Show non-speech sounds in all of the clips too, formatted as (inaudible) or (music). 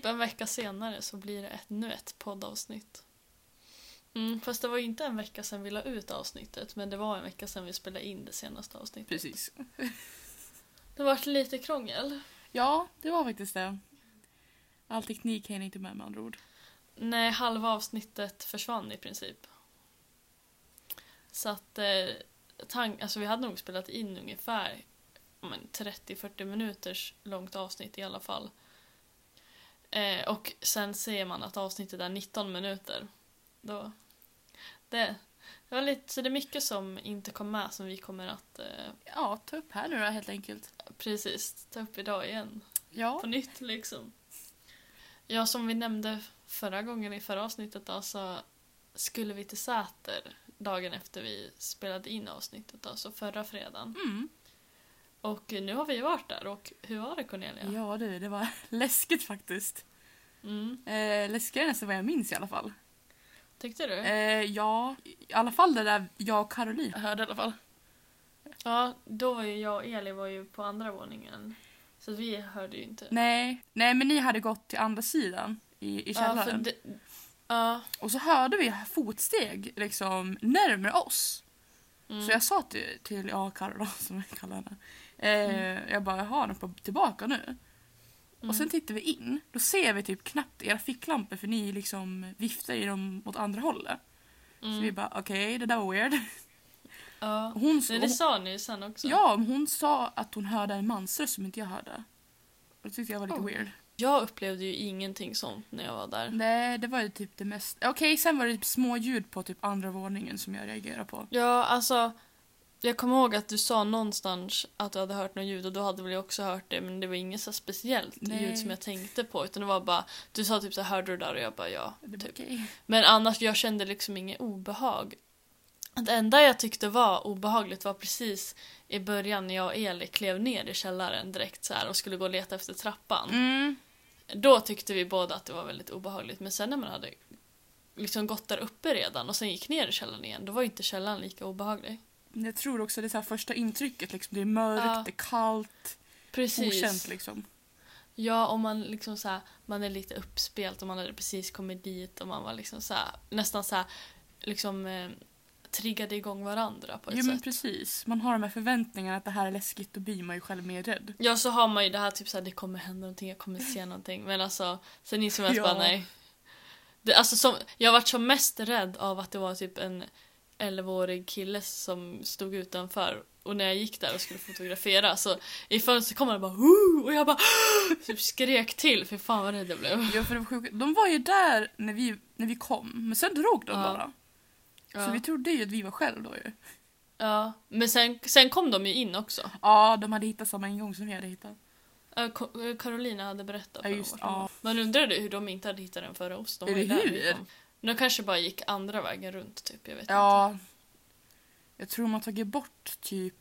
Typ en vecka senare så blir det ett, nu ett poddavsnitt. Mm, fast det var ju inte en vecka sedan vi la ut avsnittet men det var en vecka sedan vi spelade in det senaste avsnittet. Precis. (laughs) Det vart lite krångel. Ja, det var faktiskt det. All teknik hänger inte med med andra ord. Nej, halva avsnittet försvann i princip. Så att eh, tank, alltså vi hade nog spelat in ungefär ja, men 30-40 minuters långt avsnitt i alla fall. Eh, och sen ser man att avsnittet är 19 minuter. Då, det, det var lite, så det är mycket som inte kom med som vi kommer att eh, Ja, ta upp här nu då helt enkelt. precis ta upp idag igen. Ja. På nytt liksom. Ja, som vi nämnde förra gången i förra avsnittet då, så skulle vi till Säter dagen efter vi spelade in avsnittet, alltså förra fredagen. Mm. Och nu har vi varit där och hur var det Cornelia? Ja du, det var (laughs) läskigt faktiskt. Mm. Eh, läskigare nästan vad jag minns i alla fall. Tyckte du? Eh, ja, i alla fall det där jag och Caroline. Jag hörde i alla fall. Ja, då var ju jag och Eli var ju på andra våningen. Så vi hörde ju inte. Nej, nej men ni hade gått till andra sidan i, i ja, källaren. för det, ja, Och så hörde vi fotsteg liksom närmare oss. mm. Så jag sa till, till ja, då, (laughs) som jag kallar henne. Eh, Jag bara, jaha, de på, tillbaka nu. Och sen tittar vi in, då ser vi typ knappt era ficklampor för ni liksom viftar i dem åt andra hållet. mm. Så vi bara, okej, det där var weird. ja. Hon, Nej, det sa ni ju sen också. ja, hon sa att hon hörde en mansröst som inte jag hörde. Och det tyckte jag var lite Oh. weird. Jag upplevde ju ingenting sånt när jag var där. Nej, det var ju typ det mest... Okej, sen var det typ små ljud på typ andra våningen som jag reagerade på. Ja, alltså. Jag kommer ihåg att du sa någonstans att du hade hört något ljud och då hade väl jag också hört det men det var inget så speciellt Nej. ljud som jag tänkte på utan det var bara du sa typ så här, hörde du där och jag bara ja. Det Typ. okej. Men annars jag kände liksom inget obehag. Det enda jag tyckte var obehagligt var precis i början när jag och Eli klev ner i källaren direkt så här och skulle gå och leta efter trappan. Mm. Då tyckte vi båda att det var väldigt obehagligt men sen när man hade liksom gått där uppe redan och sen gick ner i källaren igen då var ju inte källaren lika obehaglig. Jag tror också det är så här första intrycket. Liksom. Det är mörkt, Ja. det är kallt, Precis. okänt liksom. Ja, om man liksom så här, man är lite uppspelt och man hade precis kommit dit och man var liksom så här, nästan så här, liksom eh, triggade igång varandra på ett Jo men sätt. precis. Man har de här förväntningarna att det här är läskigt och blir man ju själv mer rädd. Ja, så har man ju det här typ så här, det kommer hända någonting, jag kommer se någonting. Men alltså, sen inser man att Ja. bara nej. Det, alltså, som, jag varit som mest rädd av att det var typ en 11-årig kille som stod utanför och när jag gick där och skulle fotografera så i fönstret kom han och bara Woo! och jag bara (gasps) typ skrek till för fan vad rädd jag blev. Ja, för det var sjukt. De var ju där när vi, när vi kom, men sen drog de Ja. bara. Ja. Så vi trodde ju att vi var själv då ju. Ja, men sen, sen kom de ju in också. Ja, de hade hittat samma ingång som vi hade hittat. Carolina hade berättat Ja, just- ja. Man undrade hur de inte hade hittat den före oss. De Eller hur? De kanske bara gick andra vägen runt typ, jag vet inte. Ja. Jag tror de har tagit bort typ,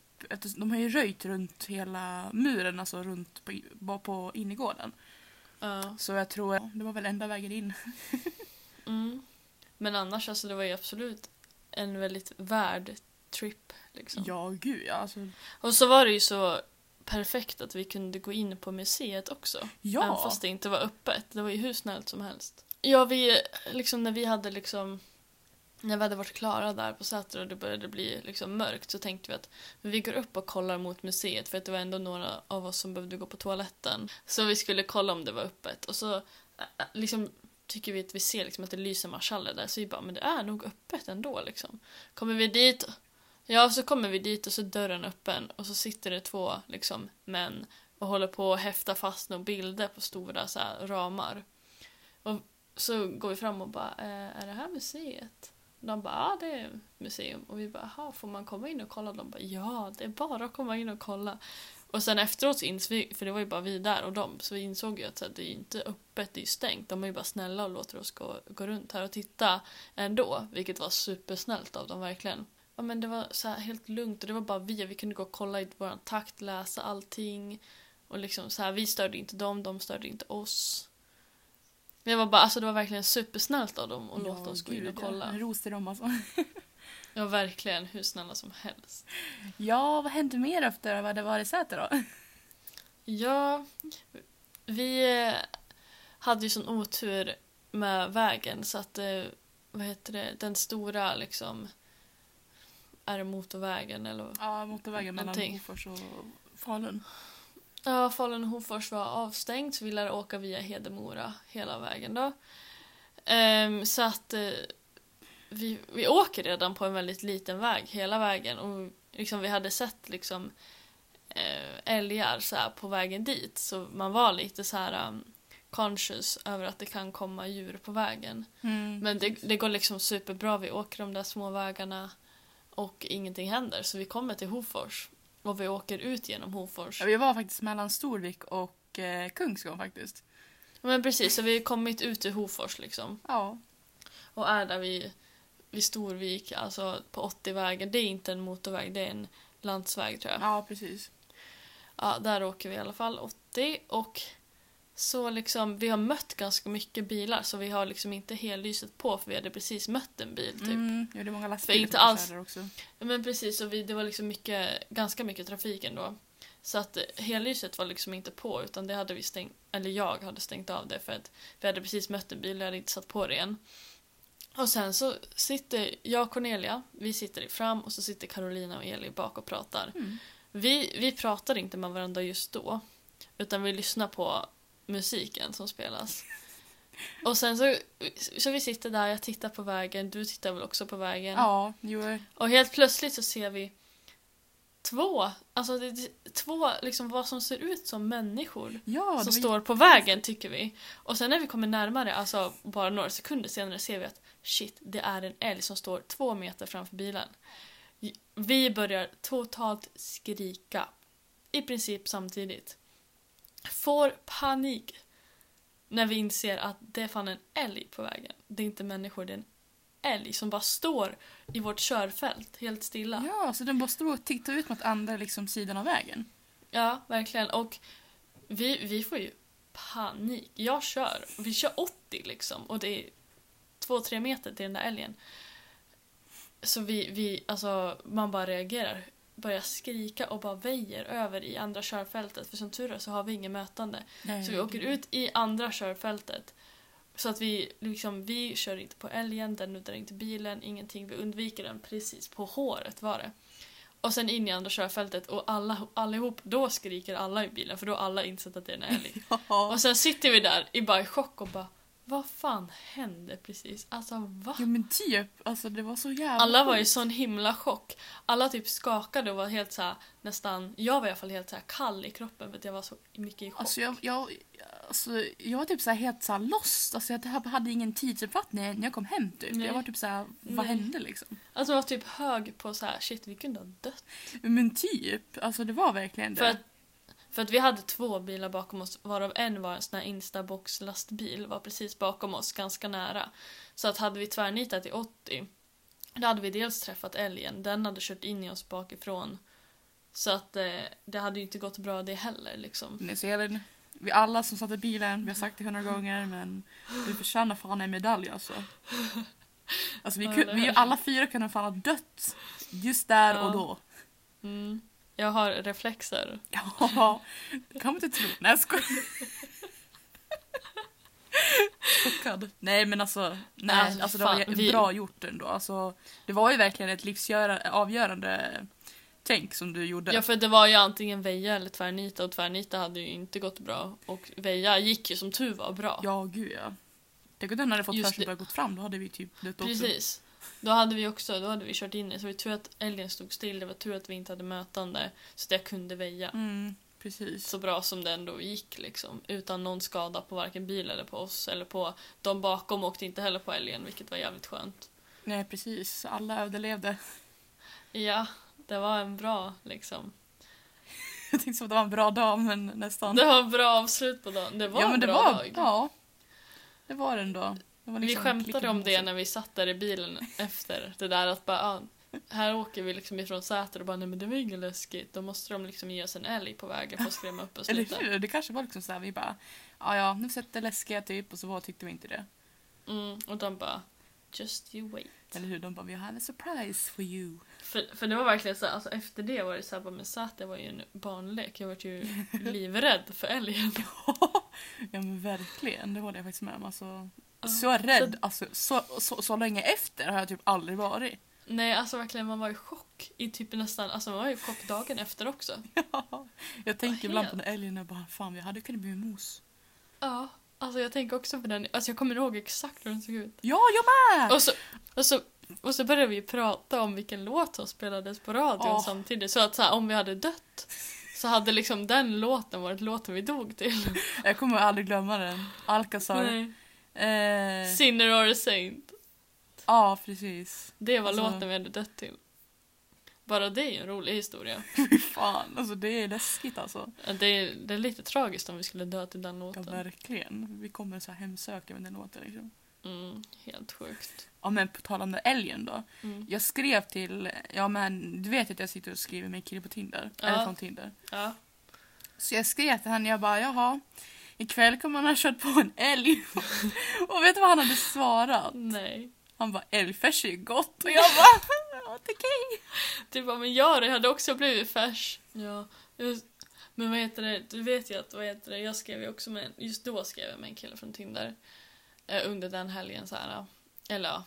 de har ju röjt runt hela muren, alltså runt på, bara på innergården. Ja. Så jag tror det var väl enda vägen in. (laughs) Mm. Men annars, alltså det var ju absolut en väldigt värd trip. Liksom. Ja, gud ja. Alltså, Och så var det ju så perfekt att vi kunde gå in på museet också. Även ja. fast det inte var öppet. Det var ju hur snällt som helst. Ja, vi, liksom när vi hade liksom när vi hade varit klara där på Säter och det började bli liksom mörkt så tänkte vi att vi går upp och kollar mot museet för att det var ändå några av oss som behövde gå på toaletten. Så vi skulle kolla om det var öppet och så liksom tycker vi att vi ser liksom att det lyser marschaller där så vi bara men det är nog öppet ändå liksom. Kommer vi dit Ja, så kommer vi dit och så är dörren öppen och så sitter det två liksom män och håller på att häfta fast några bilder på stora så här, ramar. Och så går vi fram och bara, eh, är det här museet? De bara, ja det är museum. Och vi bara, jaha, får man komma in och kolla? De bara, ja det är bara att komma in och kolla. Och sen efteråt så insåg vi, för det var ju bara vi där och dem, så vi insåg ju att här, det är inte öppet, det är ju stängt. De är ju bara snälla och låter oss gå, gå runt här och titta ändå, vilket var supersnällt av dem verkligen. Ja men det var så här helt lugnt och det var bara vi vi kunde gå och kolla i vår takt, läsa allting. Och liksom så här, vi störde inte dem, de störde inte oss. Det var bara, alltså det var verkligen supersnällt av dem att låta oss gå in och ja. kolla. En ros till dem alltså. Ja, (laughs) Ja, verkligen. Hur snälla som helst. Ja, vad hände mer efter vad det var i Säter då? Ja, vi eh, hade ju sån otur med vägen så att, eh, vad heter det, den stora liksom, är det motorvägen eller? Ja, motorvägen mellan. Hofors och Falun. Ja, Falun och Hofors var avstängt så vi lär åka via Hedemora hela vägen då. Ehm, så att eh, vi, vi åker redan på en väldigt liten väg hela vägen och liksom vi hade sett liksom eh, älgar så här på vägen dit så man var lite så här um, conscious över att det kan komma djur på vägen. Mm. Men det, det går liksom superbra, vi åker de där små vägarna och ingenting händer så vi kommer till Hofors och vi åker ut genom Hofors. Ja, vi var faktiskt mellan Storvik och eh, Kungsgård faktiskt. Men precis, så vi har kommit ut till Hofors liksom. Ja. Och är där vid, vid Storvik, alltså på 80-vägen. Det är inte en motorväg, det är en landsväg tror jag. Ja, precis. Ja, där åker vi i alla fall 80 och så liksom, vi har mött ganska mycket bilar så vi har liksom inte hellyset på för vi hade precis mött en bil typ. Mm, ja, det är många lastbilar inte alls- också. Men precis, och vi, det var liksom mycket, ganska mycket trafik ändå. Så att eh, hellyset var liksom inte på utan det hade vi stängt, eller jag hade stängt av det för att vi hade precis mött en bil och jag hade inte satt på det igen. Och sen så sitter jag och Cornelia, vi sitter i fram och så sitter Carolina och Eli bak och pratar. Mm. Vi, vi pratar inte med varandra just då utan vi lyssnar på musiken som spelas. Och sen så, så vi sitter där, jag tittar på vägen, du tittar väl också på vägen. Ja, jo. Och helt plötsligt så ser vi två, alltså det, det, två liksom vad som ser ut som människor Ja, som det var står på vägen tycker vi. Och sen när vi kommer närmare, alltså bara några sekunder senare ser vi att shit, det är en älg som står två meter framför bilen. Vi börjar totalt skrika. I princip samtidigt. Får panik när vi inser att det är fan en älg på vägen. Det är inte människor, det är en älg som bara står i vårt körfält helt stilla. Ja, så den bara står och tittar ut mot andra liksom, sidan av vägen. Ja, verkligen. Och vi, vi får ju panik. Jag kör. Vi kör 80 liksom. Och det är 2-3 meter till den där älgen. Så vi, vi, alltså man bara reagerar. Börjar skrika och bara väjer över i andra körfältet. För som tur är så har vi ingen mötande. Nej. Så vi åker ut i andra körfältet. Så att vi liksom, vi kör inte på älgen, den nuddar inte bilen, ingenting. Vi undviker den precis på håret var det. Och sen in i andra körfältet och alla, allihop, då skriker alla i bilen för då har alla insett att det är en älg. (laughs) Ja. Och sen sitter vi där i bara chock och bara vad fan hände precis? Alltså va? ja, men typ. Alltså det var så jävla Alla var i sån himla chock. Alla typ skakade och var helt så här, nästan, jag var i alla fall helt så här kall i kroppen för att jag var så mycket i chock. Alltså jag, jag, alltså jag var typ så här helt så här lost. Alltså jag hade ingen tidsuppfattning när jag kom hem typ. Nej. Jag var typ så här, vad Nej. hände liksom? Alltså jag var typ hög på så här, shit vi kunde ha dött. Men typ, alltså det var verkligen det. För att, för att vi hade två bilar bakom oss varav en var en sån här Instabox lastbil var precis bakom oss ganska nära. Så att hade vi tvärnitat i 80 då hade vi dels träffat älgen, den hade kört in i oss bakifrån. Så att eh, det hade ju inte gått bra det heller liksom. Ni ser. Vi alla som satt i bilen, vi har sagt det hundra gånger men du förtjänar fan en medalj alltså. Alltså vi, Ja, vi alla fyra kunde fan ha dött just där Ja. och då. Mm. Jag har reflexer. Ja, det kan man inte tro. Nej jag skojar. Chockad. Nej men alltså, nej, Alltså, alltså, det var fan, ju vi- bra gjort ändå. Alltså, det var ju verkligen ett livsavgörande tänk som du gjorde. Ja för det var ju antingen Veja eller Tvärnita och Tvärnita hade ju inte gått bra. Och Veja gick ju som tur var bra. Ja, gud ja. Tänk om den hade fått för sig det. att börja gått fram, då hade vi typ dött också. Då hade vi också, då hade vi kört in i så det var tur att älgen stod still, det var tur att vi inte hade mötande så att jag kunde väja. Mm, precis. Så bra som det ändå gick liksom. Utan någon skada på varken bil eller på oss eller på de bakom åkte inte heller på älgen vilket var jävligt skönt. Nej, precis. Alla överlevde. Ja, det var en bra liksom. (laughs) Jag tänkte som att det var en bra dag, men nästan. Det var en bra avslut på dagen. Det var ja, en men det bra var, dag. Ja, det var det ändå. Var vi liksom skämtade om det när vi satt där i bilen efter det där att bara ah, här åker vi liksom ifrån Säter och bara nej men det var inget läskigt. Då måste de liksom ge oss en älg på vägen för att skrämma upp oss Eller lite. hur? Det kanske var liksom så här, vi bara, ja ja, nu sett det läskiga typ och så var, tyckte vi inte det. Mm, och de bara just you wait. Eller hur? De bara “We have a surprise for you”. För, för det var verkligen så, alltså efter det var det så här, bara, men Säter var ju en barnlek. Jag var ju livrädd för älgen. (laughs) ja men verkligen, det håller jag faktiskt med om. Alltså, Ja, så rädd, alltså, så, så, så länge efter har jag typ aldrig varit. Nej, alltså verkligen man var i chock i typ nästan, alltså man var i chock dagen efter också. (laughs) jag tänker ibland på den älgen och bara fan vi hade kunnat bli mos. Ja, alltså jag tänker också på den, alltså jag kommer ihåg exakt hur den såg ut. Ja, jag med! Och så, och så, och så började vi prata om vilken låt som spelades på radion Åh. samtidigt. Så att så här, om vi hade dött så hade liksom den låten varit låten vi dog till. (laughs) Jag kommer aldrig glömma den. Alcazar. Nej. Eh, Sinner or a saint. ja, precis. Det var Alltså- låten vi hade dött till. Bara det är en rolig historia. (laughs) Fy fan, alltså det är läskigt alltså. Det är, det är lite tragiskt om vi skulle dö till den Ja, låten. verkligen. Vi kommer så här hemsöka med den låten liksom. Mm, helt sjukt. Ja men på tal om den älgen då. Mm. Jag skrev till, ja men du vet att jag sitter och skriver med en kille på Tinder. Ja. Eller från Tinder. Ja. Så jag skrev till honom, jag bara jaha. Ikväll kommer han ha kört på en älg. (laughs) och vet du vad han hade svarat? Nej. Han bara älgfärs är ju gott. Och jag (laughs) bara okej. Du bara, men jag det hade också blivit färs. Ja. Men vad heter det, du vet ju att, vad heter det, jag skrev ju också med, just då skrev jag med en kille från Tinder. Eh, under den helgen så här. Eller ja.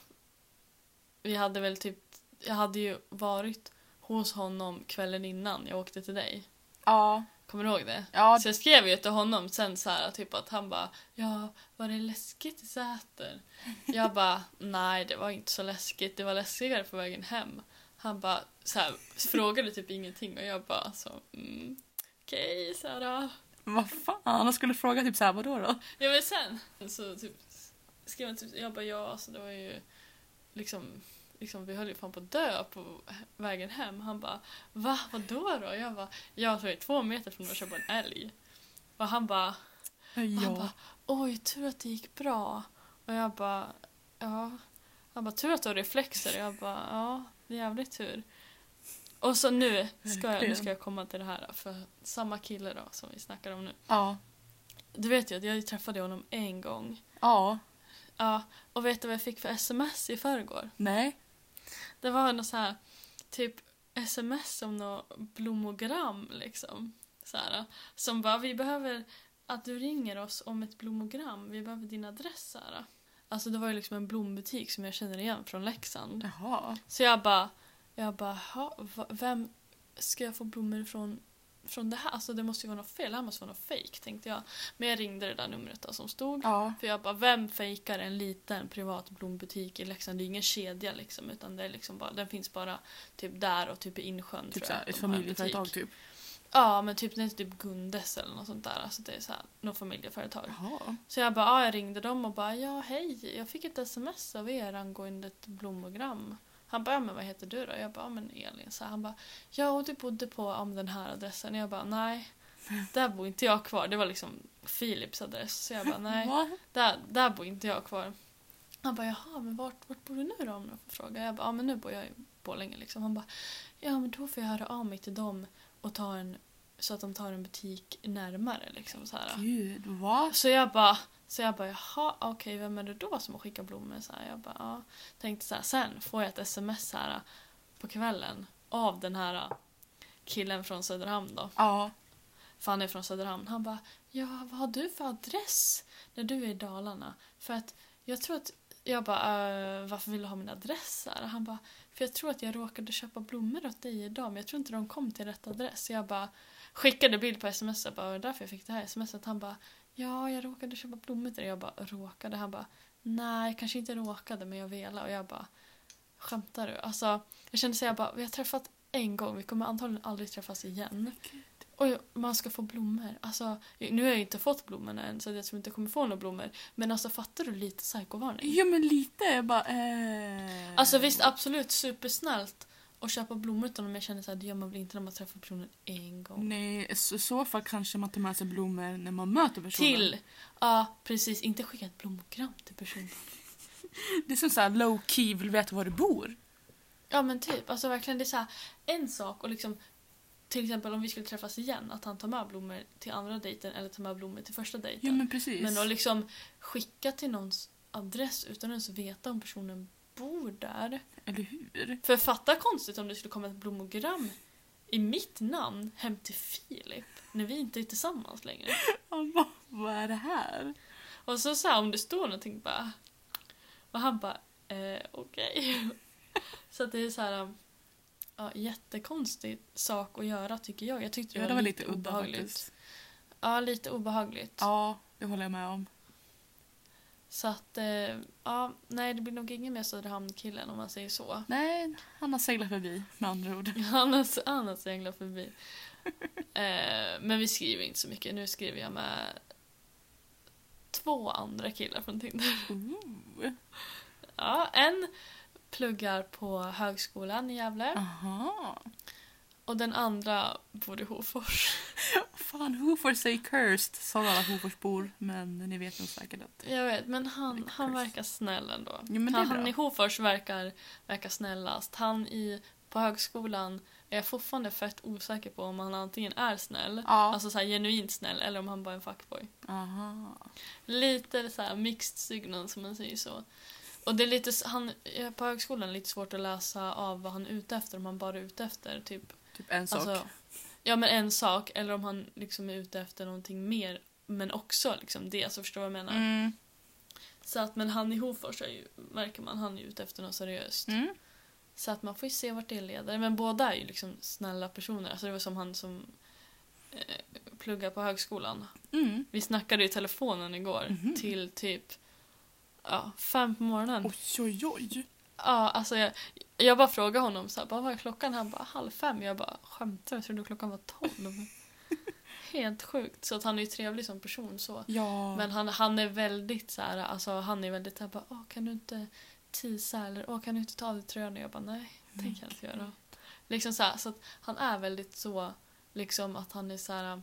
Vi hade väl typ, jag hade ju varit hos honom kvällen innan jag åkte till dig. Ja, Kommer du ihåg det? ja, Så jag skrev ju till honom sen så här typ att han bara Ja, var det läskigt i Säter? Jag bara Nej, det var inte så läskigt. Det var läskigare på vägen hem. Han bara så här, frågade typ ingenting och jag bara så mm, Okej, här. då. vad fan. Han skulle fråga typ såhär, vadå då? Ja men sen så typ skrev han typ, jag bara ja, alltså det var ju liksom Liksom, vi höll ju fan på att dö på vägen hem. Han bara Va? Vadå då? Jag bara Jag var två meter från att köpa en älg. Och han bara Han Ja. bara, oj, tur att det gick bra. Och jag bara, ja. Han bara, tur att du har reflexer. Jag bara, ja, det är jävligt tur. Och så nu ska, jag, nu ska jag komma till det här. För samma kille då, som vi snackar om nu. Ja. Du vet ju att jag träffade honom en gång. Ja. Ja, och vet du vad jag fick för sms i förrgår? Nej. Det var något så här, typ sms om något blommogram liksom. Så här, som bara, vi behöver att du ringer oss om ett blommogram. Vi behöver din adress. Så här. Alltså det var ju liksom en blombutik som jag känner igen från Leksand. Jaha. Så jag bara, jag bara, "Ha, va- vem ska jag få blommor ifrån? Från det här? Alltså det måste ju vara något fel. Det här måste vara något fake tänkte jag. Men jag ringde det där numret då som stod. Ja. För jag bara, vem fejkar en liten privat blombutik i Leksand? Det är ingen kedja liksom, utan det är liksom bara, den finns bara typ där och typ i Insjön Typ tror såhär, ett familjeföretag typ. Ja, men typ är typ Gundes eller något sånt där. Alltså det är såhär, något familjeföretag. Jaha. Så jag bara, ja, jag ringde dem och bara, ja hej, jag fick ett sms av er angående ett blommogram. Han bara, men vad heter du då? Jag bara, men Elin. Så han bara, ja och du bodde på om den här adressen. Jag bara, nej. Där bor inte jag kvar. Det var liksom Philips adress. Så jag bara, (laughs) nej. Där, där bor inte jag kvar. Han bara, jaha, men vart, vart bor du nu då om jag får fråga? Jag bara, ja men nu bor jag i Borlänge liksom. Han bara, ja men då får jag höra av mig till dem och ta en, så att de tar en butik närmare liksom så här. Gud, va? Så jag bara, så jag bara, jaha, okej, vem är det då som har skickat blommor? Så här, jag bara, ja. Tänkte så här, sen får jag ett sms här på kvällen av den här killen från Söderhamn då. Ja. För han är från Söderhamn. Han bara, ja vad har du för adress när du är i Dalarna? För att jag tror att, jag bara, "Eh, varför vill du ha min adress här? Han bara, för jag tror att jag råkade köpa blommor åt dig idag men jag tror inte de kom till rätt adress. Så jag bara skickade bild på sms och bara, "Var det därför jag fick det här smset. Han bara, ja jag råkade köpa blommor till dig. Jag bara, råkade? Han bara, nej kanske inte råkade men jag ville. Och jag bara, skämtar du? Alltså, jag kände så jag bara, vi har träffat en gång, vi kommer antagligen aldrig träffas igen. Och man ska få blommor. Alltså, nu har jag inte fått blommorna än så jag tror inte jag kommer få några blommor. Men alltså fattar du lite psykovarning? Ja men lite. Jag bara eh... Alltså visst absolut supersnällt att köpa blommor till dem jag känner såhär det gör man väl inte när man träffar personen en gång. Nej, i så- så fall kanske man tar med sig blommor när man möter personen. Till, ja precis, inte skicka ett blommogram till personen. (laughs) Det är som såhär low key, vill veta var du bor. Ja men typ, alltså verkligen det är så här, en sak och liksom till exempel om vi skulle träffas igen att han tar med blommor till andra dejten eller tar med blommor till första dejten. Ja men precis. Men att liksom skicka till någons adress utan ens veta om personen bor där. Eller hur? För fatta konstigt om det skulle komma ett blommogram i mitt namn hem till Filip när vi inte är tillsammans längre. (laughs) Vad är det här? Och så, så här, om det står någonting bara... Och han bara, eh, okej. (laughs) Så att det är så här... Ja, jättekonstig sak att göra tycker jag. Jag tyckte det, Ja, var, det var lite, lite obehagligt. Ja, lite obehagligt. Ja, det håller jag med om. Så att, eh, ja, nej det blir nog ingen mer Söderhamn-killen om man säger så. Nej, han har seglat förbi med andra ord. (laughs) Han har, han har seglat förbi. (laughs) eh, men vi skriver inte så mycket. Nu skriver jag med två andra killar från Tinder. Ooh. Ja, en pluggar på högskolan i Gävle Aha. Och den andra bor i Hofors. (laughs) Fan, Hofors say cursed, sa alla Hoforsbor. Men ni vet nog säkert att... Jag vet, men han, han verkar snäll ändå. Jo, men är han, han i Hofors verkar, verkar snällast. Han i, på högskolan är jag fortfarande fett osäker på om han antingen är snäll, Ja. alltså så här genuint snäll, eller om han bara är en fuckboy. Aha. Lite så här mixed signal som man säger så. Och det är lite, han, eh, på högskolan är det lite svårt att läsa av vad han är ute efter, om han bara är ute efter typ Typ en sak. Alltså, ja men en sak, eller om han liksom är ute efter någonting mer, men också liksom det, så förstår du vad jag menar? mm. Så att, men han i Hofors är ju, märker man, han är ute efter något seriöst. Mm. Så att man får ju se vart det leder. Men båda är ju liksom snälla personer. Alltså det var som han som eh, pluggar på högskolan. Mm. Vi snackade i telefonen igår Mhm. till typ ja, fem på morgonen. Oj, oj, oj. Ja, alltså jag, jag bara frågade honom så här, bara, vad är klockan? Han bara halv fem. Jag bara skämtar Jag trodde klockan var tolv. (laughs) Helt sjukt. Så att han är ju trevlig som person så. Ja. Men han, han är väldigt så här, alltså han är väldigt så här, bara, Åh, kan du inte tisa eller Åh, kan du inte ta av dig tröjan? Och jag bara nej, det kan jag inte göra. Liksom så här, så att han är väldigt så, liksom att han är så här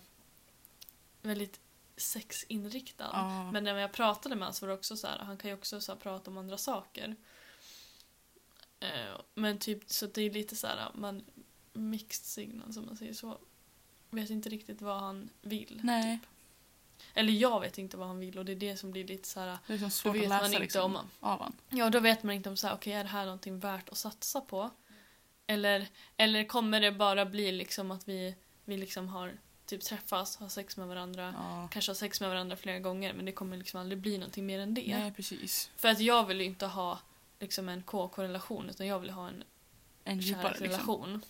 väldigt sexinriktad. ja. Men när jag pratade med honom så var det också så här, han kan ju också så prata om andra saker. Eh, men typ, så det är lite så här, man mixed signal som man säger så. Vet inte riktigt vad han vill. Nej. Typ. Eller jag vet inte vad han vill och det är det som blir lite så här. Det är som Då svårt vet att man läsa inte liksom, om av han. Ja, då vet man inte om så här, okej, är det här någonting värt att satsa på? Eller, eller kommer det bara bli liksom att vi, vi liksom har typ träffas, har sex med varandra, Ja. kanske har sex med varandra flera gånger men det kommer liksom aldrig bli någonting mer än det. Nej, precis. För att jag vill ju inte ha liksom en KK-relation utan jag vill ha en En djupare liksom. kärleksrelation.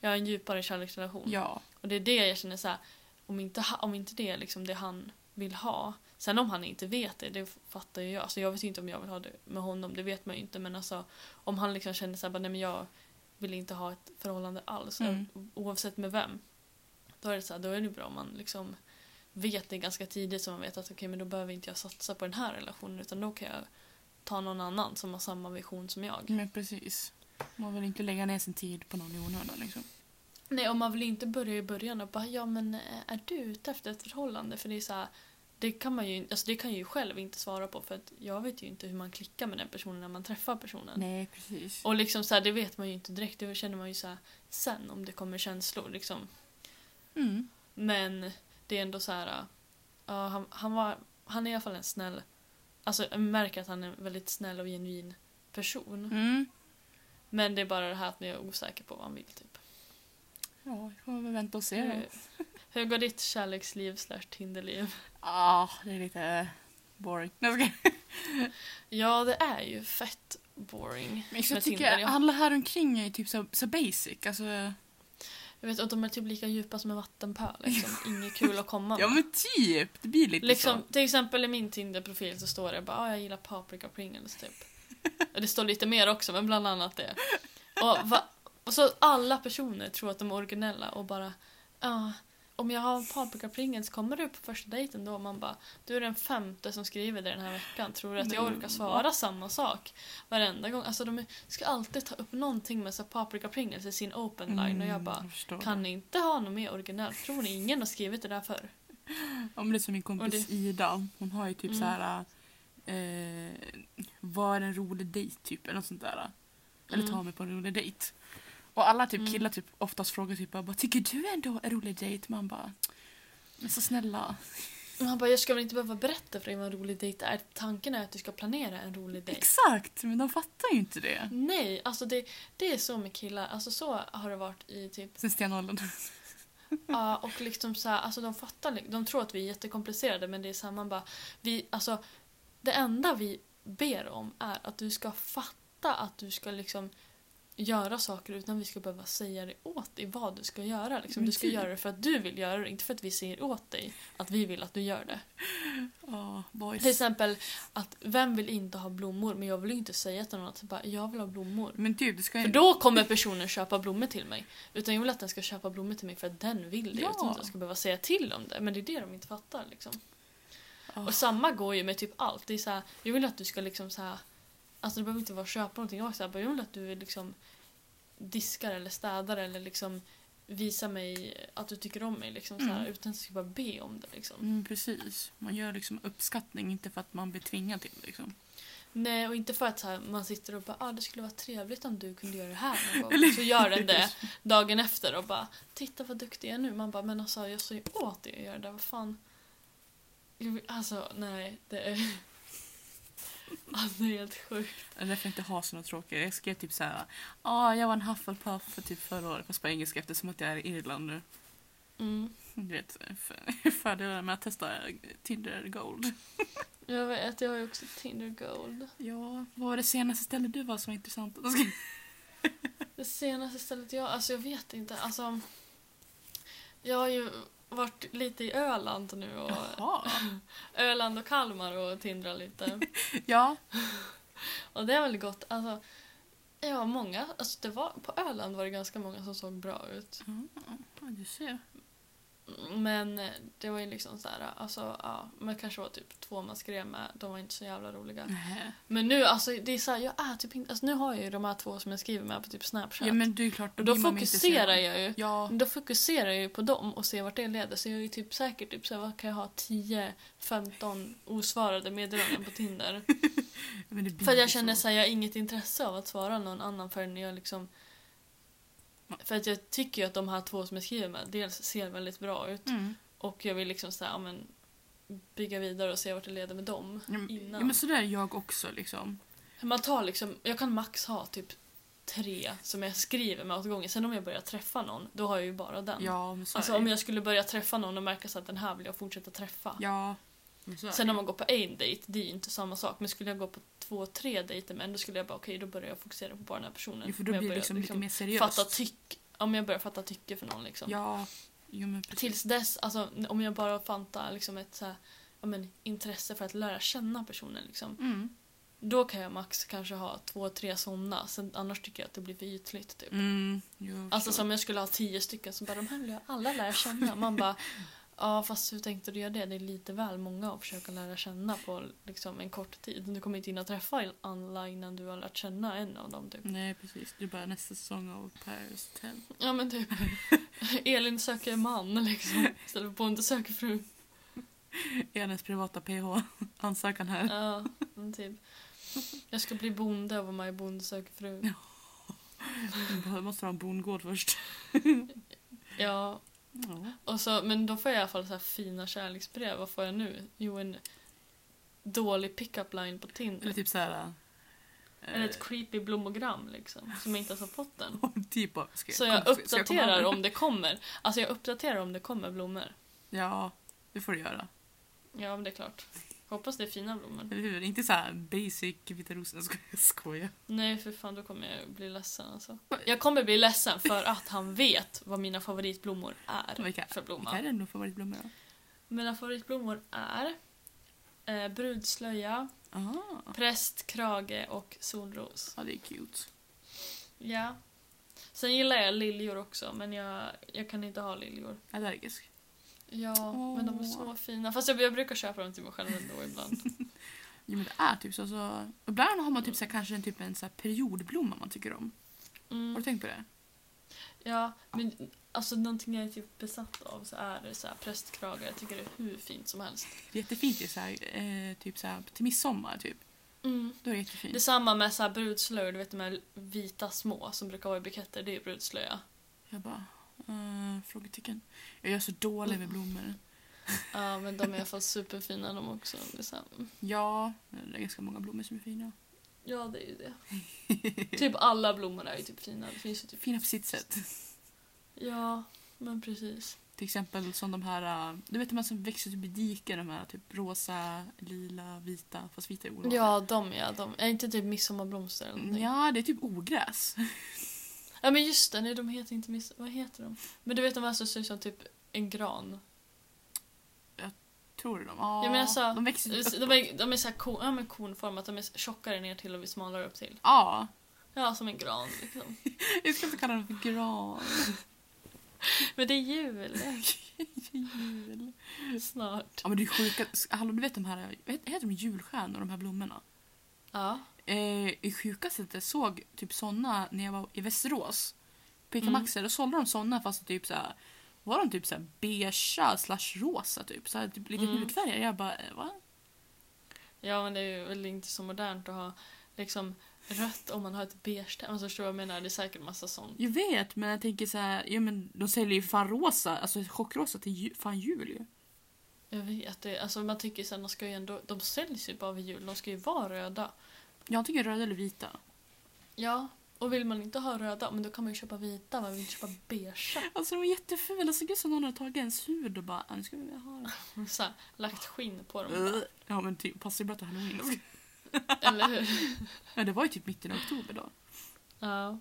Jag har en djupare kärleksrelation. Ja. Och det är det jag känner så här, om inte, om inte det är liksom det han vill ha. Sen om han inte vet det, det fattar ju jag. Alltså jag vet inte om jag vill ha det med honom, det vet man ju inte. Men alltså om han liksom känner så här, bara, nej men jag vill inte ha ett förhållande alls. Mm. Oavsett med vem. Då är det så här, då är det bra om man liksom vet det ganska tidigt så man vet att okej men då behöver inte jag satsa på den här relationen utan då kan jag ta någon annan som har samma vision som jag. Men precis. Man vill inte lägga ner sin tid på någon i onödan liksom. Nej, och man vill inte börja i början och bara ja men eh, är du ute efter ett förhållande? För det är så här, det kan man ju alltså det kan jag ju själv inte svara på för att jag vet ju inte hur man klickar med den personen när man träffar personen. Nej, precis. Och liksom så här, det vet man ju inte direkt, det känner man ju så här, sen om det kommer känslor liksom. Mm. Men det är ändå så här, ja han, han var, han är i alla fall en snäll, alltså jag märker att han är en väldigt snäll och genuin person. Mm. Men det är bara det här att jag är osäker på vad han vill typ. Ja, vi får väl vänta och se. Hur, hur går ditt kärleksliv slash Tinderliv? Ah, det är lite boring. Ja, det är ju fett boring Men jag tycker Tinder. Ja. alla här omkring är typ så, så basic. Alltså, Jag vet att de är typ lika djupa som en vattenpöl. Liksom. (laughs) Inget kul att komma ja med. men typ. Det blir lite Liksom, så. till exempel i min Tinder-profil så står det bara ah, jag gillar paprika Pringles typ. Och det står lite mer också, men bland annat det. Och, va, och så alla personer tror att de är originella och bara ja, om jag har paprika Pringles, kommer du på första dejten då? Man bara, du är den femte som skriver det den här veckan. Tror du att jag Nej, orkar va? svara samma sak varenda gång? Alltså de ska alltid ta upp någonting med så här paprika Pringles i sin open line och jag bara, Mm, förstår kan ni inte ha något mer originellt? Tror ni ingen har skrivit det där förr? Men det är som min kompis det- Ida. Hon har ju typ Mm. så här. Eh, vad är en rolig dejt typ? Eller något sånt där. Eller Mm. ta mig på en rolig dejt. Och alla typ Mm. killar typ oftast frågar typ bara, tycker du ändå en rolig dejt? Man bara, men så snälla. Men han bara, jag ska väl inte behöva berätta för dig vad en rolig dejt är. Tanken är att du ska planera en rolig dejt. Exakt, men de fattar ju inte det. Nej, alltså det, det är så med killar. Alltså så har det varit i typ... Sen stenåldern. Ja, och liksom så här, alltså de fattar De tror att vi är jättekomplicerade men det är samma bara... Vi, alltså, det enda vi ber om är att du ska fatta att du ska liksom göra saker utan vi ska behöva säga det åt dig vad du ska göra. Liksom. Du ska göra det för att du vill göra det, inte för att vi säger åt dig att vi vill att du gör det. Ja, boys. Till exempel att vem vill inte ha blommor men jag vill ju inte säga till någon att bara, jag vill ha blommor. Men typ, du ska För då kommer personen köpa blommor till mig. Utan jag vill att den ska köpa blommor till mig för att den vill det. Ja. Utan att jag ska behöva säga till om det. Men det är det de inte fattar. Liksom. Ja. Och samma går ju med typ allt. Det är så här, jag vill att du ska liksom så här, Alltså det behöver inte vara att köpa någonting. Bara, jag vill att du liksom diskar eller städar eller liksom visar mig att du tycker om mig. Liksom, så här, Mm. Utan att jag bara be om det. Liksom. Mm, precis. Man gör liksom uppskattning, inte för att man blir tvingad till det. Liksom. Nej, och inte för att så här, man sitter och bara ah, det skulle vara trevligt om du kunde göra det här någon gång. Så gör den det dagen efter och bara titta vad duktig jag är nu. Man bara men alltså jag sa ju åt dig att göra det, vad fan. Alltså nej, det är... Alltså det är helt sjukt. Därför inte har såna tråkiga. Jag skrev typ såhär, ah, jag var en Hufflepuff för typ förra året, fast på engelska eftersom att jag är i Irland nu. Mm. Du vet, för- fördelar med att testa Tinder Gold. (laughs) Jag vet, jag har ju också Tinder Gold. Ja, vad var det senaste stället du var som var intressant? Det senaste stället jag, alltså jag vet inte, alltså. Jag har ju varit lite i Öland nu och Jaha. (laughs) Öland och Kalmar och tindrar lite. (laughs) Ja. Och det är väl gott. Alltså, ja, många. Alltså det var, på Öland var det ganska många som såg bra ut. Mm, ja, du ser. Men det var ju liksom så här, alltså ja, men kanske var typ två man skrev med. De var inte så jävla roliga. Nähä. Men nu, alltså det är så här, jag är typ inte, alltså nu har jag ju de här två som jag skriver med på typ Snapchat. Ja men det är klart, då man mer fokuserar jag ju. Ja, Då fokuserar jag ju på dem och ser vart det leder. Så jag är ju typ säkert typ så här, vad kan jag ha 10-15 osvarade meddelanden på Tinder. (laughs) För jag känner så här, jag har inget intresse av att svara någon annan förrän jag liksom... För att jag tycker ju att de här två som jag skriver med dels ser väldigt bra ut Mm. och jag vill liksom så här, ja, men, bygga vidare och se vart det leder med dem Ja, men- innan. Ja men sådär är jag också liksom. Man tar liksom, jag kan max ha typ tre som jag skriver med åt gången. Sen om jag börjar träffa någon, då har jag ju bara den. Ja alltså om jag skulle börja träffa någon och märka så att den här vill jag fortsätta träffa. Ja. Sen om man går på en dejt, det är ju inte samma sak. Men skulle jag gå på två, tre dejter med en, då skulle jag bara okej, då börjar jag fokusera på bara den här personen. Jo, för Om då blir det börjar liksom lite mer seriöst. fatta tyck, om jag börjar fatta tycke för någon liksom. Ja. Jo men precis. Tills dess, alltså om jag bara fattar liksom ett så här, ja, men, intresse för att lära känna personen liksom. Mm. Då kan jag max kanske ha två, tre sådana. Sen annars tycker jag att det blir för ytligt typ. Mm. Alltså som jag skulle ha tio stycken så bara de här vill jag alla lära känna. Man bara (laughs) Ja fast hur tänkte du göra det? Det är lite väl många att försöka lära känna på liksom, en kort tid. Du kommer inte hinna träffa alla innan du har lärt känna en av dem typ. Nej precis, det är bara nästa säsong av Paris Hotel. Ja men typ (laughs) Elin söker man liksom istället för Bonde söker fru. Hennes privata PH. Ansökan här. Ja men typ. Jag ska bli bonde och vara med i Bonde söker fru. (laughs) Du måste ha en bondgård först. Ja Ja. och så, men då får jag i alla fall så här fina kärleksbrev. Vad får jag nu? Jo en dålig pick-up line på Tinder. Eller typ såhär... Eller ett creepy blommogram liksom, som jag inte ens har fått än. (laughs) Eh, typ bara, ska Så jag uppdaterar om det kommer. Alltså jag uppdaterar om det kommer blommor. Ja, det får du göra. Ja, men det är klart. Hoppas det är fina blommor. Eller hur? Inte så här basic vita rosor. Jag skojar. Nej, för fan då kommer jag bli ledsen alltså. Jag kommer bli ledsen för att han vet vad mina favoritblommor är Vilka- för blomma. Vilka är dina favoritblommor då? Mina favoritblommor är eh, brudslöja, Ah, präst, krage och solros. ja det är cute. Ja. Sen gillar jag liljor också, men jag, jag kan inte ha liljor. Allergisk. Ja, men de är så fina. Fast jag, jag brukar köpa dem till mig själv ändå ibland. (laughs) Jo men det är typ så. så ibland har man typ så här, kanske en, typ en så här periodblomma man tycker om. Har Mm. du tänkt på det? Ja, men alltså någonting jag är typ besatt av så är det så här prästkragar. Jag tycker det är hur fint som helst. Det är jättefint är så här, eh, typ så här, till midsommar typ. Mm. Då är det jättefint. Detsamma med så här brudslöjor, du vet de här vita små som brukar vara i buketter, det är brudslöja. Jag bara, eh, frågetecken. Jag är så dålig med blommor. Ja, men de är i alla fall superfina de också. Mm. Ja, det är ganska många blommor som är fina. Ja, det är ju det. typ alla blommor är ju typ fina. Det finns ju typ... Fina på sitt sätt. Ja, men precis. Till exempel som de här, äh, du vet de här som växer typ i diken, de här typ rosa, lila, vita, fast vita är orosa. Ja, de ja. De. Är inte typ midsommarblomster eller någonting? Ja, det är typ ogräs. (laughs) Ja, men just det. Nej, de heter inte miss... Vad heter de? Men du vet de som ser ut som typ en gran. Tror du dem? Ja, Ja, men alltså, de växer typ De är, de är så här kon, ja, men konformat. De är tjockare ner till och vi smalare upp till. Ja, Ja, som en gran liksom. (laughs) jag ska inte kalla dem för gran. (laughs) Men det är jul. (laughs) Jul. Snart. Ja men det är sjuka, hallå du vet de här, heter de julstjärnor de här blommorna? Ja. Eh, I sjukaste att jag såg typ såna när jag var i Västerås. På Ica Mm. Maxi, då sålde de såna fast typ såhär var de typ såhär beigea slash rosa typ. Såhär, typ lite Mm. hudfärger. Jag bara, eh, va? Ja, men det är ju väl inte så modernt att ha liksom rött om man har ett beige hem. Alltså, förstår du vad jag menar? Det är säkert massa sånt. Jag vet men jag tänker så här, ja men de säljer ju fan rosa, alltså chockrosa till ju, fan jul ju. Jag vet det. Alltså man tycker sen de ska ju ändå, de säljs ju bara vid jul. De ska ju vara röda. Jag tycker röda eller vita. Ja, och vill man inte ha röda, men då kan man ju köpa vita. Man vill inte köpa beige. Alltså de var jättefula, det såg ut som någon hade tagit ens hud och bara, "Ah, nu ska vi ha den. (laughs) Så här, lagt skinn på dem. Ugh. Ja men typ, passar ju bra till halloween. (laughs) Eller hur? (laughs) Ja det var ju typ mitten av oktober då. Ja.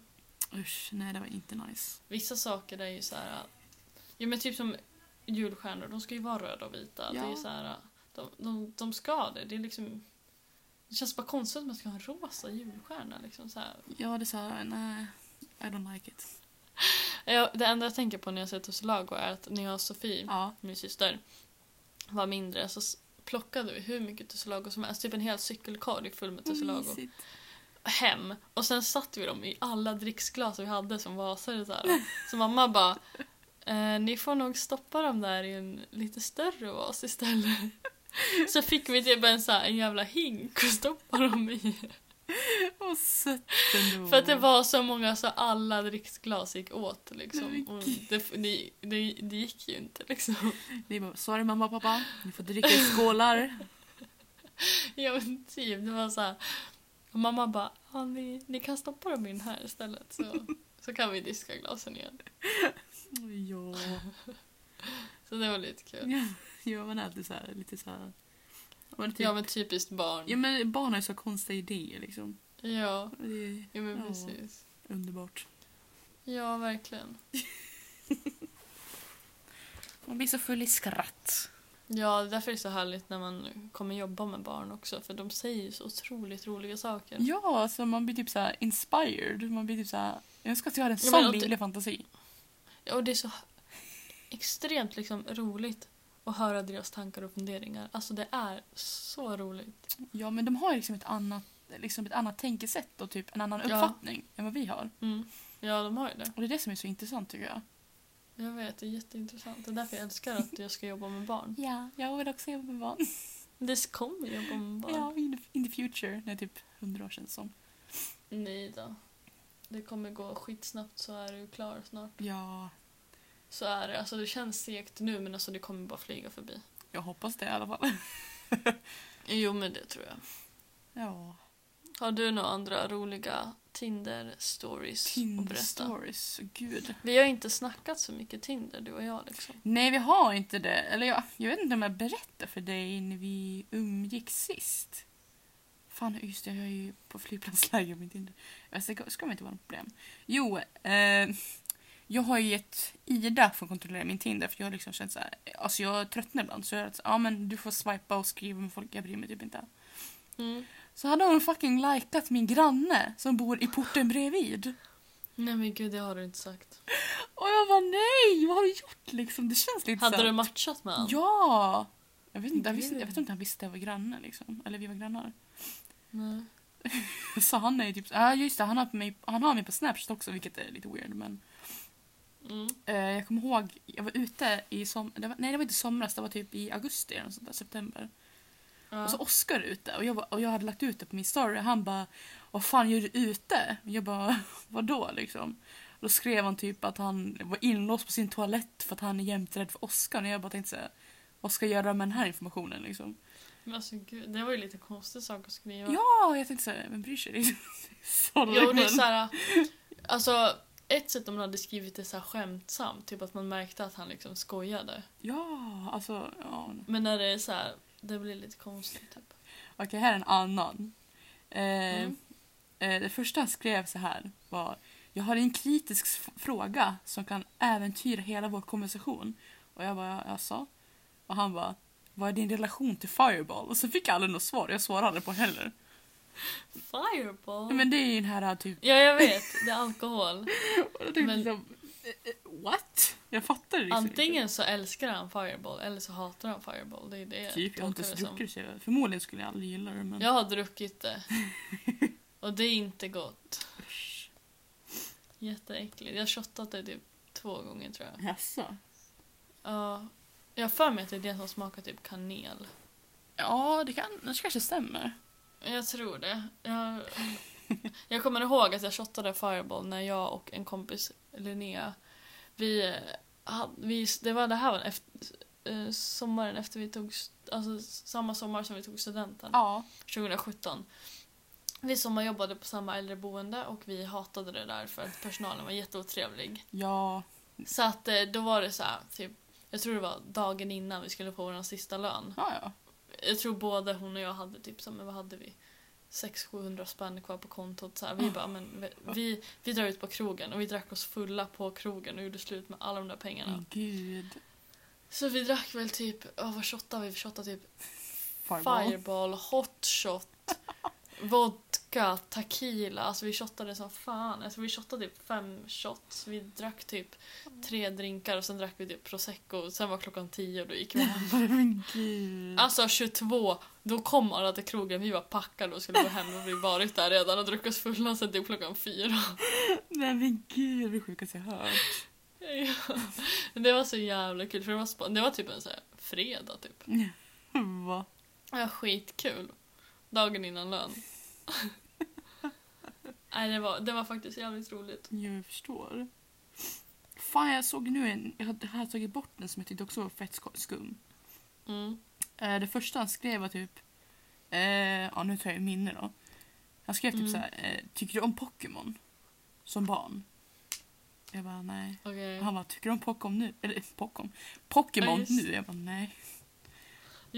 Usch, nej det var inte nice. Vissa saker är ju så här. Jo men typ som julstjärnor, de ska ju vara röda och vita. Det är ju Ja. så här, de, de, de ska det. Det är liksom... Det känns bara konstigt att man ska ha en rosa julstjärna. Liksom så här. Ja det är såhär, nej, I don't like it. Ja, det enda jag tänker på när jag ser tussilago är att när jag och Sofie, Ja. min syster, var mindre så plockade vi hur mycket tussilago som helst. Typ en hel cykelkorg full med tussilago. Mysigt. Hem. Och sen satte vi dem i alla dricksglas vi hade som vasade så här. Så mamma bara eh, ni får nog stoppa dem där i en lite större vas istället. Så fick vi typ en, så här, en jävla hink att stoppa dem i. Vad sött ändå. För att det var så många så alla dricksglas gick åt liksom. Och det, det, det, det gick ju inte liksom. Är bara, sorry mamma och pappa, ni får dricka i skålar. Ja men typ, det var så här. Och mamma bara, ja, ni, ni kan stoppa dem in här istället så, så kan vi diska glasen igen. ja. Så det var lite kul. (laughs) ja. Ja man alltid såhär, lite såhär. Man är typ, Ja men typiskt barn. ja men barn har ju så konstiga idéer liksom. Ja, Det ja men Ja. precis. underbart. Ja, verkligen. (laughs) Man blir så full i skratt. Ja, därför är det så härligt när man kommer jobba med barn också för de säger ju så otroligt roliga saker. Ja, alltså man blir typ så här inspired. Man blir typ så här, jag önskar att jag hade en Ja, sån men livlig fantasi. Ja, och det är så extremt liksom roligt att höra deras tankar och funderingar. Alltså det är så roligt. Ja, men de har ju liksom ett annat, liksom ett annat tänkesätt och typ en annan Ja. uppfattning än vad vi har. Mm. Ja, de har ju det. Och det är det som är så intressant tycker jag. Jag vet, det är jätteintressant. Det är därför jag älskar att jag ska jobba med barn. Ja, jag vill också jobba med barn. Det kommer jobba med (laughs) barn. Ja, in the, in the future. Det är typ hundra år sedan som. Nej då. Det kommer gå skitsnabbt så är du klar snart. Ja, Så är det. Alltså det känns segt nu men alltså det kommer bara flyga förbi. jag hoppas det i alla fall. (laughs) Jo men det tror jag. Ja, Har du några andra roliga Tinder-stories att Tinder berätta? stories. Gud. Vi har inte snackat så mycket Tinder du och jag liksom. Nej, vi har inte det. Eller jag, jag vet inte om jag berättade för dig när vi umgicks sist. Fan, just det, jag är ju på flygplansläge med Tinder. Alltså, det ska väl inte vara något problem. Jo, eh, jag har ju gett Ida för att kontrollera min Tinder för jag har liksom känt så här, alltså jag tröttnar ibland så jag är så, ja men du får swipa och skriva med folk, jag bryr mig typ inte. Mm. Så hade hon fucking likat min granne som bor i porten bredvid. Nej men gud det har du inte sagt. Och jag bara nej, vad har du gjort liksom? Det känns lite Hade här- du matchat med honom? Ja! Jag vet, inte, jag, visste, jag vet inte om han visste att jag var granne liksom. Eller vi var grannar. Nej. (laughs) Så han är ju typ, ja just det, han har, mig, han har mig på Snapchat också vilket är lite weird men. Mm. Eh, jag kommer ihåg, jag var ute i som, det var, nej det var inte somras, det var typ i augusti eller sånt där, september. Ja. Och så Oscar är ute och jag, var- och jag hade lagt ut det på min story han bara Vad fan gör du ute? Jag bara (laughs) vadå liksom? Då skrev han typ att han var inlåst på sin toalett för att han är jämt rädd för Oscar och jag bara tänkte såhär Vad ska jag göra med den här informationen liksom? Men alltså gud, det var ju lite konstig sak att skriva. Ja, jag tänkte säga, vem bryr sig? (laughs) Liksom. Jo, det är såhär... Alltså, ett sätt om man hade skrivit det så här skämtsamt, typ att man märkte att han liksom skojade. Ja, alltså, ja. Men när det är så här, det blir lite konstigt typ. Okej, här är en annan. Eh, Mm. eh, det första han skrev så här var Jag har en kritisk fråga som kan äventyra hela vår konversation. Och jag bara, jaså? Och han bara, vad är din relation till Fireball? Och så fick jag aldrig något svar, jag svarade aldrig på heller. Fireball? Men det är ju den här typ... Ja, jag vet. Det är alkohol. (laughs) Och jag tänkte Men- liksom, eh, eh, what? Jag fattar det liksom Antingen så älskar han Fireball eller så hatar han Fireball. Det är det. Typ, jag har inte ens det som. druckit så jag, förmodligen skulle jag aldrig gilla det men... Jag har druckit det. (laughs) Och det är inte gott. Usch. Jätteäckligt. Jag har shottat det typ två gånger tror jag. Jaså? Ja. Jag har för mig att det är det som smakar typ kanel. Ja, det, kan, det kanske stämmer. Jag tror det. Jag, jag kommer ihåg att jag shottade Fireball när jag och en kompis, Linnea, vi, vi det var det här var efter, eh, sommaren efter vi tog, alltså samma sommar som vi tog studenten, Ja. 2017. Vi sommarjobbade på samma äldreboende och vi hatade det där för att personalen var jätteotrevlig. Ja. Så att eh, då var det så här, typ, jag tror det var dagen innan vi skulle få vår sista lön. Ja, ja. Jag tror både hon och jag hade typ som, men vad hade vi? 600-700 spänn kvar på kontot. Så här. Vi bara, men vi- vi, drar ut på krogen och vi drack oss fulla på krogen och gjorde slut med alla de där pengarna. Gud. Så vi drack väl typ, oh, vad shottade vi? Vi shottade typ Fireball. Fireball, hot shot, vodka, tequila. Alltså vi shottade som fan. Alltså vi shottade typ fem shots. Vi drack typ tre drinkar och sen drack vi typ prosecco. Sen var klockan tio och då gick vi hem. (laughs) Men gud. Alltså 22, då kom alla till krogen. Vi var packade och skulle gå hem och vi varit där redan och druckit oss fulla sen typ klockan fyra. Nej men gud, det sjukaste jag hört. Ja. Det var så jävla kul för det var, det var typ en så här fredag typ. (laughs) Va? Ja, skitkul. Dagen innan lön. (laughs) Nej, det var, det var faktiskt jävligt roligt. Jag förstår. Fan, jag såg nu en... Jag hade- tagit bort den som jag tyckte också var fett skum. Mm. Eh, det första han skrev var typ... Eh, ja, nu tar jag minne då. Han skrev typ Mm. så här, eh, Tycker du om Pokémon? Som barn? Jag bara, nej. Okej. Han bara, tycker du om Pokémon nu? Eller Pokémon? Pokémon Ja, nu? Jag bara, nej.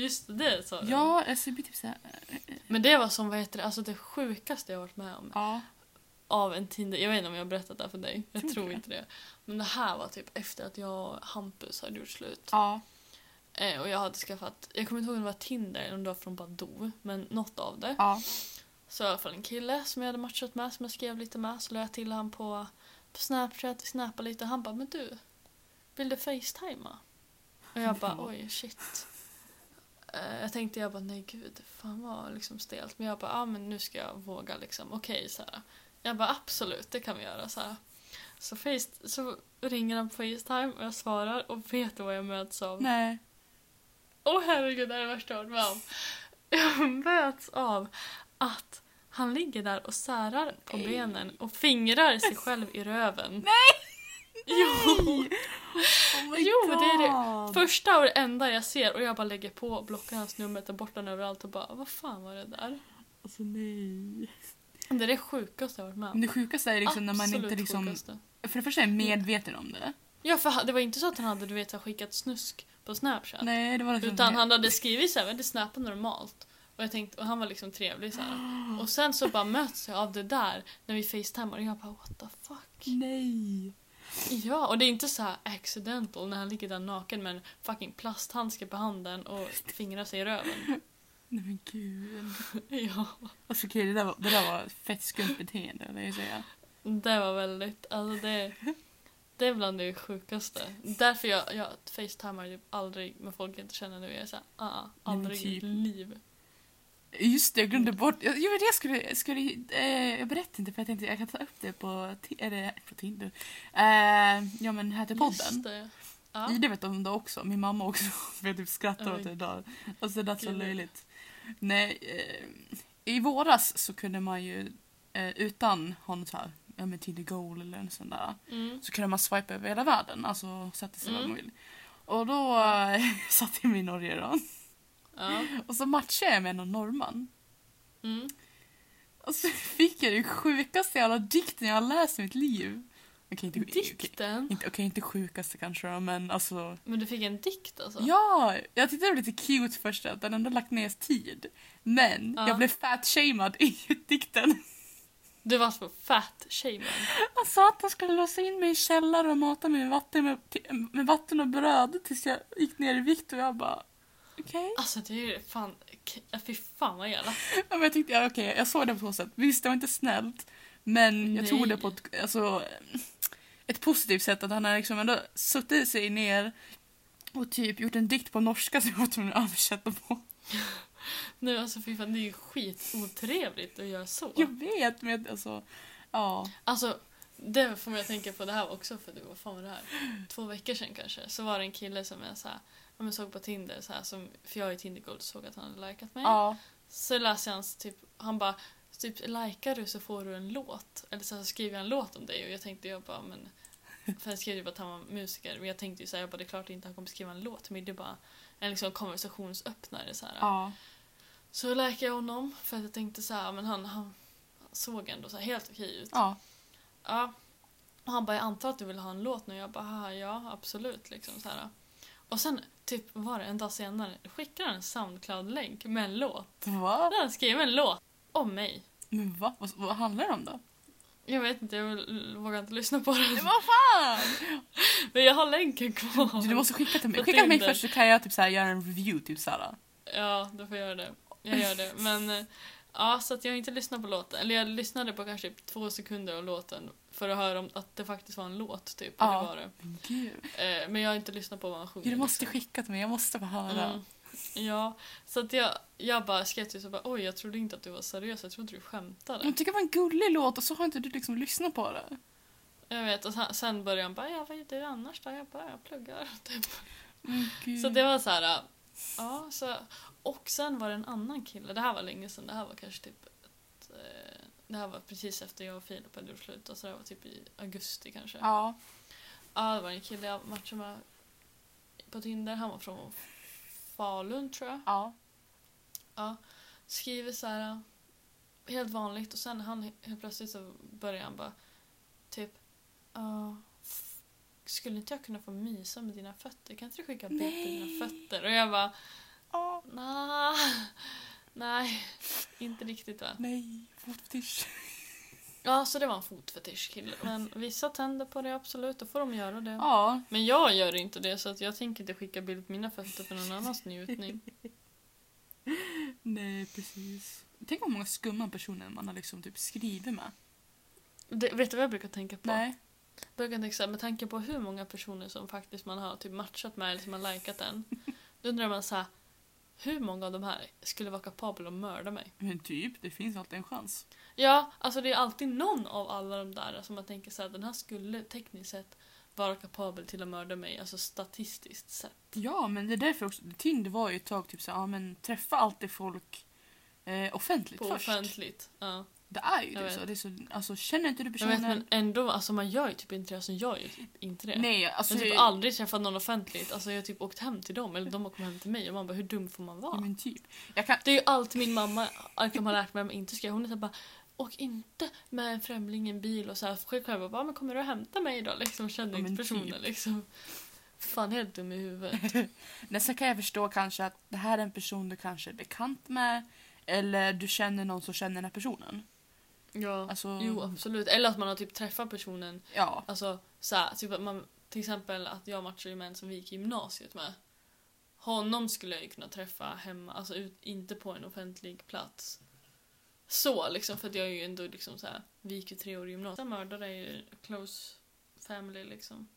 Just det sa du. Ja, alltså det blir typ så här... eh, Men det var som vad heter det, alltså det sjukaste jag varit med om. Ja. Av en Tinder. Jag vet inte om jag har berättat det här för dig. Jag Tror tror, det. inte det. Men det här var typ efter att jag och Hampus hade gjort slut. Ja. Eh, och jag hade skaffat, jag kommer inte ihåg om det var Tinder eller om det var från Badoo. Men något av det. Ja. Så i alla fall en kille som jag hade matchat med, som jag skrev lite med. Så la jag till han på, på Snapchat, vi snappade lite och han bara “men du, vill du facetima?” Och jag bara. “oj, shit”. Eh, jag tänkte jag bara “nej gud, fan vad liksom stelt”. Men jag bara “ja men nu ska jag våga liksom, okej så här. Jag bara “absolut, det kan vi göra” så här. Så, face, så ringer han på Facetime och jag svarar och vet du vad jag möts av? Nej. Åh herregud, det är det värsta jag varit med om. Jag möts av att han ligger där och särar på Nej. benen och fingrar sig själv i röven. Nej! Jo! Oh Jo, det är det. God. Första och det enda jag ser och jag bara lägger på blockar hans nummer, tar bort den överallt och bara vad fan var det där? Alltså nej. Det är det sjukaste jag varit med om. det sjukaste är liksom när man inte Absolut liksom... sjukaste. För det första är medveten om det. Ja, för det var inte så att han hade du vet, skickat snusk på Snapchat. Nej, det var liksom... Utan han hade skrivit så här, det snappade normalt. Och, jag tänkte, och han var liksom trevlig så här. (gasps) Och sen så bara möts jag av det där när vi facetimar och jag bara what the fuck. Nej. Ja, och det är inte så här accidental när han ligger där naken med en fucking plasthandske på handen och fingrar sig i röven. (laughs) Nej men gud. (laughs) Ja, Alltså okej, det, där var, det där var ett fett skumt beteende, det jag säga. det var väldigt, alltså det, det är bland det sjukaste. Därför jag, jag facetimar typ aldrig med folk jag inte känner nu. Jag är såhär, ah, men aldrig i typ. mitt liv. Just det, jag glömde bort. Jag, jag, vet, jag skulle... skulle eh, jag berättade inte för jag tänkte jag kan ta upp det på, ti- eller, på Tinder. Eh, ja men här till podden. Just det. Ja. Ida vet om det också, min mamma också. (laughs) För jag typ skrattar åt det idag. Alltså det är så löjligt. Nej, eh, i våras så kunde man ju eh, utan ha något här, ja men Tinder Goal eller en sån där. Mm. Så kunde man swipa över hela världen, alltså sätta sig vad Mm. man vill. Och då eh, (laughs) satt jag mig i Norge då. Ja. Och så matchade jag med någon norrman. Mm. Och så fick jag den sjukaste jävla dikten jag har läst i mitt liv. Okej, inte, okej, Dikten? inte, okej, inte sjukaste kanske då, men alltså. Men du fick en dikt alltså? Ja, jag tyckte det var lite cute först att den ändå lagt ner tid. Men Ja. jag blev fat-shamed i (laughs) dikten. Du var så fat shaman. Han sa att han skulle låsa in mig i källare och mata mig med vatten, med, med vatten och bröd tills jag gick ner i vikt och jag bara okej. Alltså det är fan, fy fan vad elakt. Ja, men jag tyckte, ja, okej, jag såg det på så sätt. Visst, det var inte snällt. Men jag Nej. tog det på ett, alltså, ett positivt sätt. Att han har liksom ändå suttit sig ner och typ gjort en dikt på norska som jag var tvungen att översätta på. (laughs) Nu alltså fy fan, det är ju skitotrevligt att göra så. Jag vet, men jag- alltså, ja. Alltså, det får mig att tänka på det här också för det var fan var det här? Två veckor sedan kanske. Så var det en kille som jag så här, ja, men såg på Tinder så här, som, för jag är Tinder Gold såg att han hade likat mig. Ja, Så läste jag hans typ, han bara typ likar du så får du en låt. Eller så, här, så skriver jag en låt om dig och jag tänkte jag bara men (laughs) för han skrev ju bara att han var musiker men jag tänkte ju såhär, jag bara det är klart inte han kommer skriva en låt mig det är bara en liksom konversationsöppnare så här. ja. Så likade jag honom för att jag tänkte så här, men han, han såg ändå så här helt okej ut. ja. Ja. Och han bara, jag antar att du vill ha en låt nu? Jag bara, "Haha, ja absolut. Liksom, så här. Och sen, typ var det en dag senare, skickade han en Soundcloud-länk med en låt. Va? Där han skrev en låt om mig. Men va? Vad, vad handlar det om då? Jag vet inte, jag vågar inte lyssna på Men den. vad fan! (laughs) Men jag har länken kvar. Du, du måste skicka till mig. Skicka till mig först så kan jag typ så här, göra en review. Typ så här. Ja, då får jag göra det. Jag gör det. Men eh, ja, så att jag inte lyssnat på låten. Eller jag lyssnade på kanske typ två sekunder av låten för att höra om att det faktiskt var en låt. Typ. Och Ja. det var det. Men gud. Eh, men jag har inte lyssnat på vad han sjunger. Gud, du måste liksom. skicka till mig. Jag måste få höra. Mm. Ja, så att jag, jag bara till så bara oj jag trodde inte att du var seriös, jag trodde du skämtade. Jag tycker det var en gullig låt och så har inte du liksom lyssnat på det. Jag vet och sen, sen började han bara ja vad gör du annars då? Jag bara jag pluggar. (laughs) Typ. Så det var så här, ja så, och sen var det en annan kille, det här var länge sedan, det här var kanske typ ett, eh, det här var precis efter jag och Filip hade gjort slut, så det var typ i augusti kanske. Ja. Ja, det var en kille jag matchade med på Tinder, han var från Falun tror jag. Ja. Ja, skriver så här helt vanligt och sen han helt plötsligt så börjar han bara typ f- skulle inte jag kunna få mysa med dina fötter? Kan inte du skicka bild på dina fötter? Och jag bara Ja. nah, nej, inte riktigt va. Nej, fotfetisch. Ja, så det var en fotfetischkille. Men vissa tänder på det absolut, då får de göra det. Ja. Men jag gör inte det så att jag tänker inte skicka bild på mina fötter för någon annans njutning. Nej, precis. Tänk vad många skumma personer man har liksom typ skrivit med. Det, vet du vad jag brukar tänka på? Nej. Jag brukar tänka så här, med tanke på hur många personer som faktiskt man har typ matchat med eller som har likat en. Då undrar man så här, hur många av de här skulle vara kapabla att mörda mig? Men typ, det finns alltid en chans. Ja, alltså det är alltid någon av alla de där som man tänker så här, den här skulle tekniskt sett vara kapabel till att mörda mig, alltså statistiskt sett. Ja, men det är därför också. Tinder var ju ett tag typ så ja men träffa alltid folk eh, offentligt På först. offentligt. Ja. Det är ju det vet. så. det är så. Alltså känner inte du Jag personen? vet men ändå, alltså man gör ju typ inte det, alltså jag gör ju typ inte det. Nej, alltså. jag har typ aldrig träffat någon offentligt, alltså jag har typ åkt hem till dem eller de har kommit hem till mig och man bara hur dum får man vara? ja, men typ. Kan, Det är ju allt min mamma liksom har lärt mig att inte ska. Hon är så bara Åk inte med en främling i en bil och så här. Själv jag bara, men kommer du att hämta mig då? Liksom känningspersoner typ. liksom. Fan helt dum i huvudet. (laughs) nästan kan jag förstå kanske att det här är en person du kanske är bekant med. Eller du känner någon som känner den här personen. Ja, Alltså, jo absolut. Eller att man har typ träffat personen, Ja. alltså så här, typ att man, till exempel att jag matchade med en som vi gick i gymnasiet med. Honom skulle jag ju kunna träffa hemma, alltså ut, inte på en offentlig plats. Så liksom, för att jag är ju ändå liksom så här, vi gick ju tre år i gymnasiet. Mördare är ju close family liksom.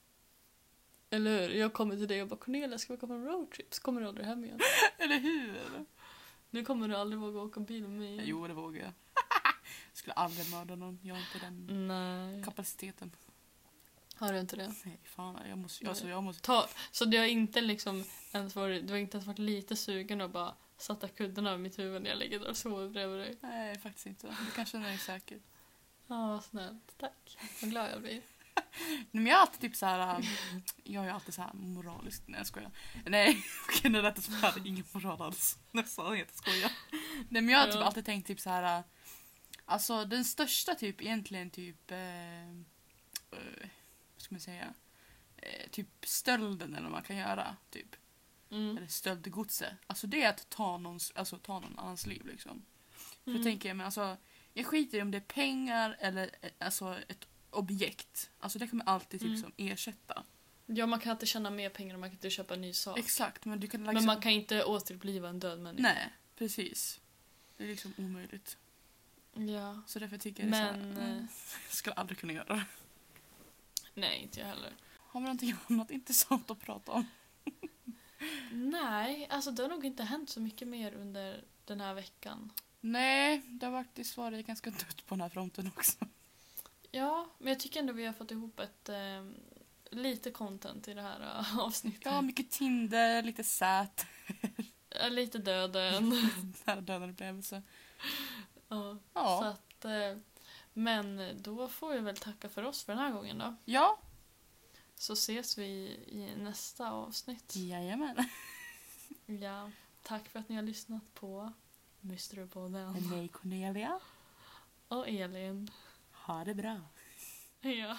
Eller hur? Jag kommer till dig och bara Cornelia, ska vi åka på en roadtrip? Så kommer du aldrig hem igen. (laughs) Eller hur? Nu kommer du aldrig våga åka bil med mig igen. Jo, det vågar jag. Skulle aldrig mörda någon. Jag har inte den Nej. kapaciteten. Har du inte det? Nej, fan. Jag måste... Alltså, jag måste... Ta, så du har inte liksom ens varit, du har inte ens varit lite sugen och bara satta kudden över mitt huvud när jag ligger där och sover bredvid dig? Nej, faktiskt inte. Du kanske dig säker. Ja, vad snällt. Tack. Vad glad jag blir. (laughs) men jag är alltid typ så här. Jag är alltid så här moralisk. Nej jag skojar. Nej (laughs) okej nu lät det som att jag hade ingen moral alls. (laughs) Jag sa inte skoja. Nej men jag har typ alltid tänkt typ så här. Alltså den största typ egentligen typ. Eh, eh, vad ska man säga? Eh, typ stölden eller vad man kan göra. Typ. Mm. Eller stöldgodset. Alltså det är att ta, någons, alltså, ta någon annans liv liksom. För Mm. jag tänker, men alltså, jag skiter i om det är pengar eller eh, alltså, ett objekt. Alltså det kommer alltid typ Mm. som ersätta. Ja, man kan alltid tjäna mer pengar och man kan inte köpa en ny sak. Exakt, men du kan liksom... Men man kan inte återuppliva en död människa. Nej, precis. Det är liksom omöjligt. Ja. Så därför tycker jag det är Men... så här, eh, (laughs) jag skulle aldrig kunna göra det. Nej, inte jag heller. Har vi någonting (laughs) annat intressant att prata om? (laughs) Nej, alltså det har nog inte hänt så mycket mer under den här veckan. Nej, det har faktiskt varit ganska dött på den här fronten också. Ja, men jag tycker ändå vi har fått ihop ett eh, lite content i det här eh, avsnittet. Ja, mycket Tinder, lite sät. Lite döden. Nära döden upplevelse. Ja, Så Ja. att, eh, men då får vi väl tacka för oss för den här gången då. Ja, Så ses vi i nästa avsnitt. jajamän. (laughs) Ja, tack för att ni har lyssnat på Mysterypodden. Med mig Cornelia. Och Elin. Ha det bra. (laughs) Ja.